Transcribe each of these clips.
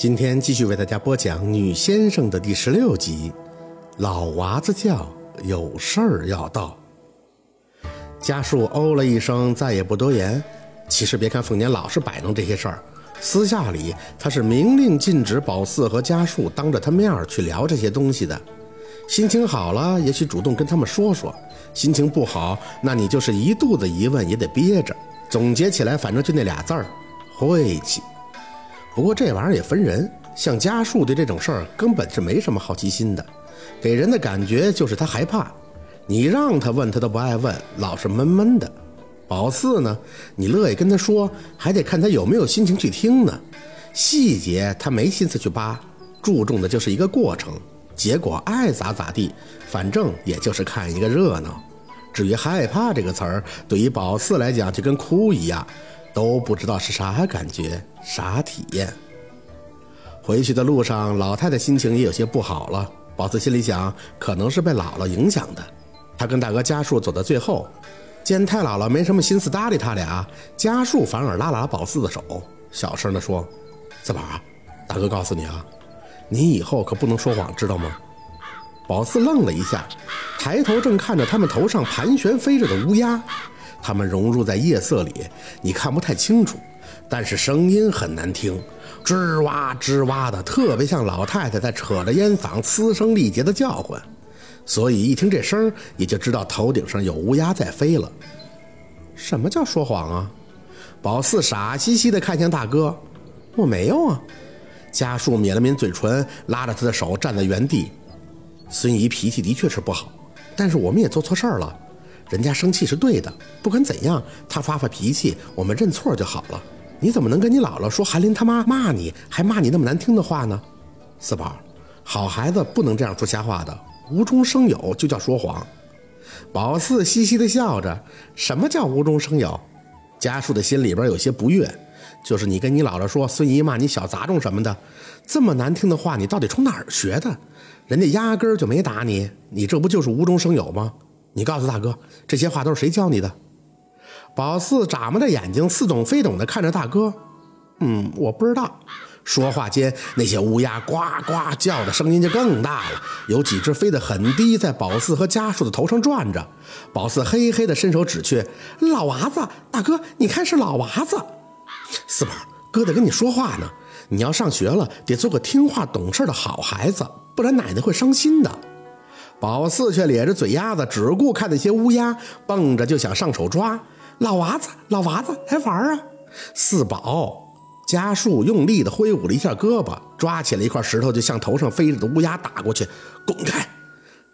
今天继续为大家播讲《女先生》的第十六集。老娃子叫，有事儿要到。家树哦了一声，再也不多言。其实别看凤年老是摆弄这些事儿，私下里他是明令禁止宝四和家树当着他面去聊这些东西的。心情好了，也许主动跟他们说说；心情不好，那你就是一肚子疑问也得憋着。总结起来，反正就那俩字儿：晦气。不过这玩意儿也分人，像家树对这种事儿根本是没什么好奇心的，给人的感觉就是他害怕。你让他问他都不爱问，老是闷闷的。宝四呢，你乐意跟他说，还得看他有没有心情去听呢。细节他没心思去扒，注重的就是一个过程，结果爱咋咋地，反正也就是看一个热闹。至于害怕这个词儿，对于宝四来讲就跟哭一样。都不知道是啥感觉，啥体验。回去的路上，老太太心情也有些不好了。宝四心里想，可能是被姥姥影响的。他跟大哥家树走到最后，见太姥姥没什么心思搭理他俩，家树反而拉拉宝四的手，小声地说：“四宝，大哥告诉你啊，你以后可不能说谎，知道吗？”宝四愣了一下，抬头正看着他们头上盘旋飞着的乌鸦。他们融入在夜色里，你看不太清楚，但是声音很难听，吱哇吱哇的，特别像老太太在扯着烟嗓嘶声力竭的叫唤。所以一听这声，也就知道头顶上有乌鸦在飞了。什么叫说谎啊？宝四傻兮兮地看向大哥，我没有啊。家树抿了抿嘴唇，拉着他的手站在原地。孙姨脾气的确是不好，但是我们也做错事儿了。人家生气是对的，不管怎样，他发发脾气，我们认错就好了。你怎么能跟你姥姥说韩林他妈骂你，还骂你那么难听的话呢？四宝，好孩子不能这样说瞎话的，无中生有就叫说谎。宝四嘻嘻的笑着，什么叫无中生有？家树的心里边有些不悦，就是你跟你姥姥说孙姨骂你小杂种什么的，这么难听的话，你到底从哪儿学的？人家压根儿就没打你，你这不就是无中生有吗？你告诉大哥，这些话都是谁教你的？宝四眨巴着眼睛，似懂非懂地看着大哥。嗯，我不知道。说话间，那些乌鸦呱呱叫的声音就更大了，有几只飞得很低，在宝四和家树的头上转着。宝四嘿嘿地伸手指去，老娃子，大哥，你看是老娃子。四宝，哥得跟你说话呢。你要上学了，得做个听话懂事的好孩子，不然奶奶会伤心的。宝四却咧着嘴丫子，只顾看那些乌鸦蹦着，就想上手抓老娃子。老娃子来玩啊！四宝家树用力地挥舞了一下胳膊，抓起了一块石头，就向头上飞着的乌鸦打过去。滚开！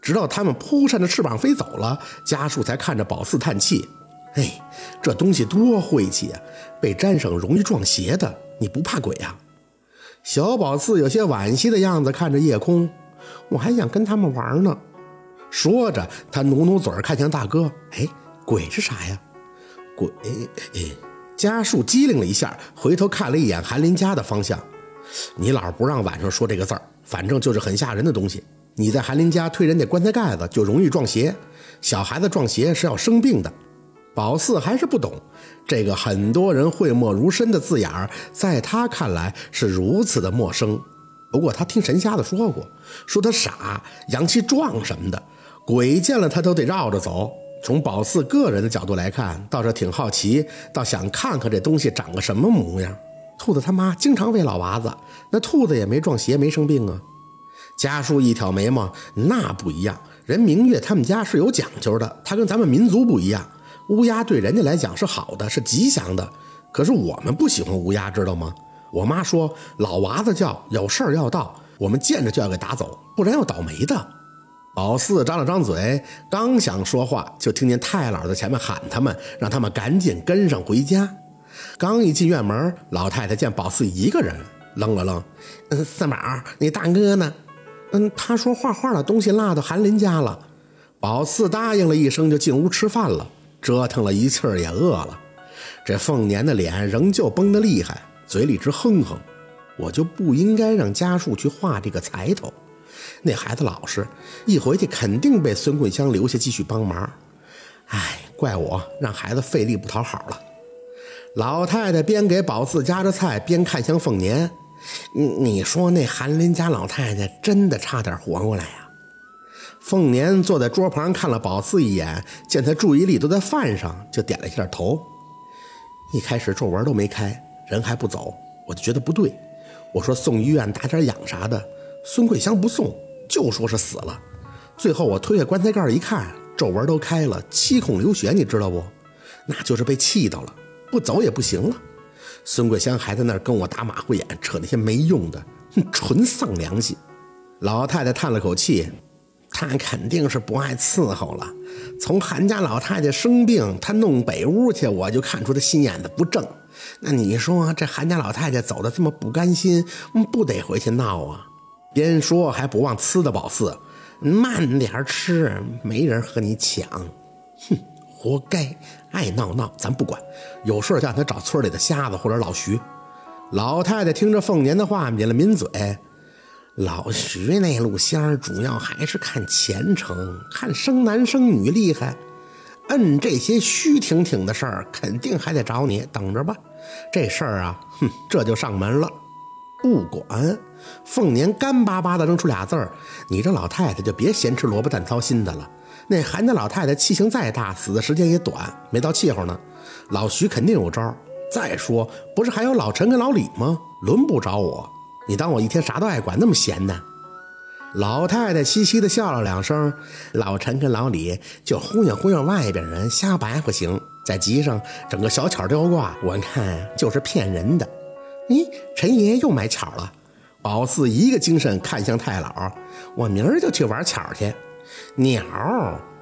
直到他们扑扇着翅膀飞走了，家树才看着宝四叹气：“哎，这东西多晦气啊！被粘上容易撞邪的。你不怕鬼啊？”小宝四有些惋惜的样子看着夜空：“我还想跟他们玩呢。”说着，他努努嘴看向大哥：“哎，鬼是啥呀？”鬼。家树机灵了一下，回头看了一眼韩林家的方向：“你姥不让晚上说这个字儿，反正就是很吓人的东西。你在韩林家推人家棺材盖子，就容易撞邪。小孩子撞邪是要生病的。”宝四还是不懂这个很多人讳莫如深的字眼儿，在他看来是如此的陌生。不过他听神瞎子说过，说他傻，阳气壮什么的。鬼见了他都得绕着走。从宝四个人的角度来看，倒是挺好奇，倒想看看这东西长个什么模样。兔子他妈经常喂老娃子，那兔子也没撞邪，没生病啊。家树一挑眉毛，那不一样。人明月他们家是有讲究的，他跟咱们民族不一样。乌鸦对人家来讲是好的，是吉祥的。可是我们不喜欢乌鸦，知道吗？我妈说老娃子叫有事儿要到，我们见着就要给打走，不然要倒霉的。宝四张了张嘴，刚想说话，就听见太姥在前面喊他们，让他们赶紧跟上回家。刚一进院门，老太太见宝四一个人，愣了愣：“嗯，四宝，你大哥呢？”“嗯，他说画画的东西落到韩林家了。”宝四答应了一声，就进屋吃饭了。折腾了一气儿，也饿了。这凤年的脸仍旧绷得厉害，嘴里直哼哼：“我就不应该让家树去画这个财头。”那孩子老实，一回去肯定被孙桂香留下继续帮忙。哎，怪我让孩子费力不讨好了。老太太边给宝四夹着菜，边看向凤年：“你你说那韩林家老太太真的差点活过来呀？凤年坐在桌旁看了宝四一眼，见他注意力都在饭上，就点了一下头。一开始皱纹都没开，人还不走，我就觉得不对。我说送医院打点氧啥的，孙桂香不送，就说是死了。最后我推开棺材盖一看，皱纹都开了，七孔流血，你知道不？那就是被气到了，不走也不行了。孙桂香还在那儿跟我打马虎眼，扯那些没用的，纯丧良心。老太太叹了口气，她肯定是不爱伺候了。从韩家老太太生病，她弄北屋去，我就看出她心眼子不正。那你说这韩家老太太走的这么不甘心，不得回去闹啊？边说还不忘呲的宝四，慢点吃，没人和你抢。哼。活该，爱闹闹，咱不管。有事叫他找村里的瞎子或者老徐。老太太听着凤年的话，抿了抿嘴。老徐那路仙儿主要还是看前程，看生男生女厉害。摁这些虚挺挺的事儿，肯定还得找你，等着吧。这事儿啊，哼，这就上门了。不管。凤年干巴巴的扔出俩字儿：“你这老太太就别咸吃萝卜淡操心的了。”那韩家老太太气性再大，死的时间也短，没到气候呢。老徐肯定有招。再说，不是还有老陈跟老李吗？轮不着我。你当我一天啥都爱管，那么闲呢？老太太嘻嘻的笑了两声。老陈跟老李就忽悠忽悠外边人，瞎白活行，在集上整个小巧吊挂，我看就是骗人的。咦，陈爷爷又买巧了。宝四一个精神看向太老，我明儿就去玩巧去。鸟，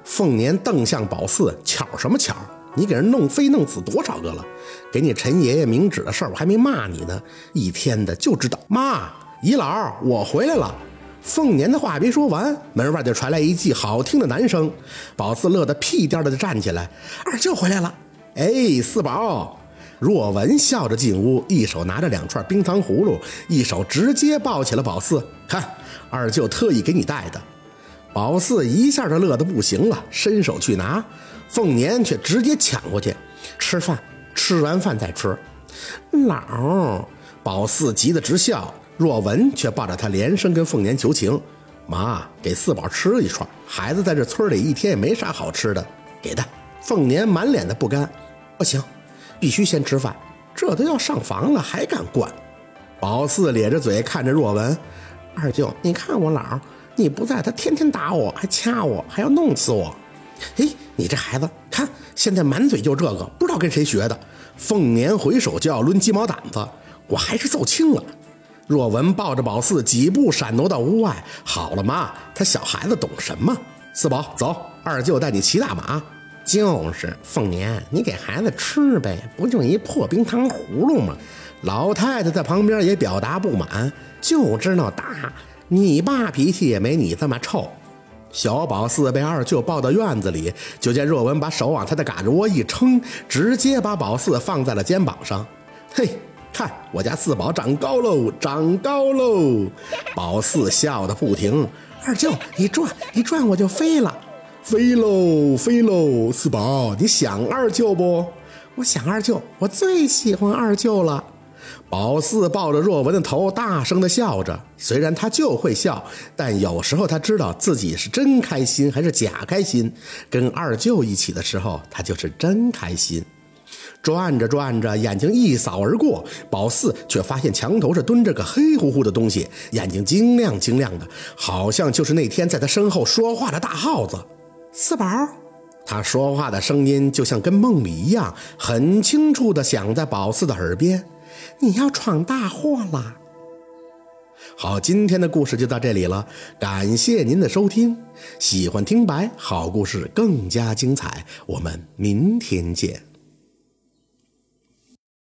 凤年瞪向宝四，巧什么巧？你给人弄飞弄死多少个了？给你陈爷爷明指的事儿，我还没骂你呢。一天的就知道妈，姨姥，我回来了。凤年的话没说完，门外就传来一记好听的男声。宝四乐得屁颠的站起来，二舅回来了。哎，四宝。若文笑着进屋，一手拿着两串冰糖葫芦，一手直接抱起了宝四，看，二舅特意给你带的。宝四一下就乐得不行了，伸手去拿，凤年却直接抢过去，吃饭，吃完饭再吃。老，宝四急得直笑，若文却抱着他连声跟凤年求情：“妈，给四宝吃一串，孩子在这村里一天也没啥好吃的，给他。”凤年满脸的不甘：“不行，必须先吃饭，这都要上房了还敢惯？”宝四咧着嘴看着若文：“二舅，你看我老。”你不在，他天天打我，还掐我，还要弄死我。嘿，你这孩子，看现在满嘴就这个，不知道跟谁学的。凤年回手就要抡鸡毛掸子，我还是揍轻了。若文抱着宝四几步闪挪到屋外。好了妈，他小孩子懂什么？四宝，走，二舅带你骑大马。就是凤年，你给孩子吃呗，不就一破冰糖葫芦吗？老太太在旁边也表达不满，就知道打。你爸脾气也没你这么臭。小宝四被二舅抱到院子里，就见若文把手往他的嘎肢窝一撑，直接把宝四放在了肩膀上。嘿，看我家四宝长高喽，长高喽！宝四笑得不停。二舅，一转一转我就飞了，飞喽飞喽！四宝，你想二舅不？我想二舅，我最喜欢二舅了。宝四抱着若文的头，大声的笑着。虽然他就会笑，但有时候他知道自己是真开心还是假开心。跟二舅一起的时候，他就是真开心。转着转着，眼睛一扫而过，宝四却发现墙头上蹲着个黑乎乎的东西，眼睛晶亮晶亮的，好像就是那天在他身后说话的大耗子。四宝，他说话的声音就像跟梦里一样，很清楚的响在宝四的耳边。你要闯大祸了！好，今天的故事就到这里了，感谢您的收听。喜欢听白好故事更加精彩，我们明天见。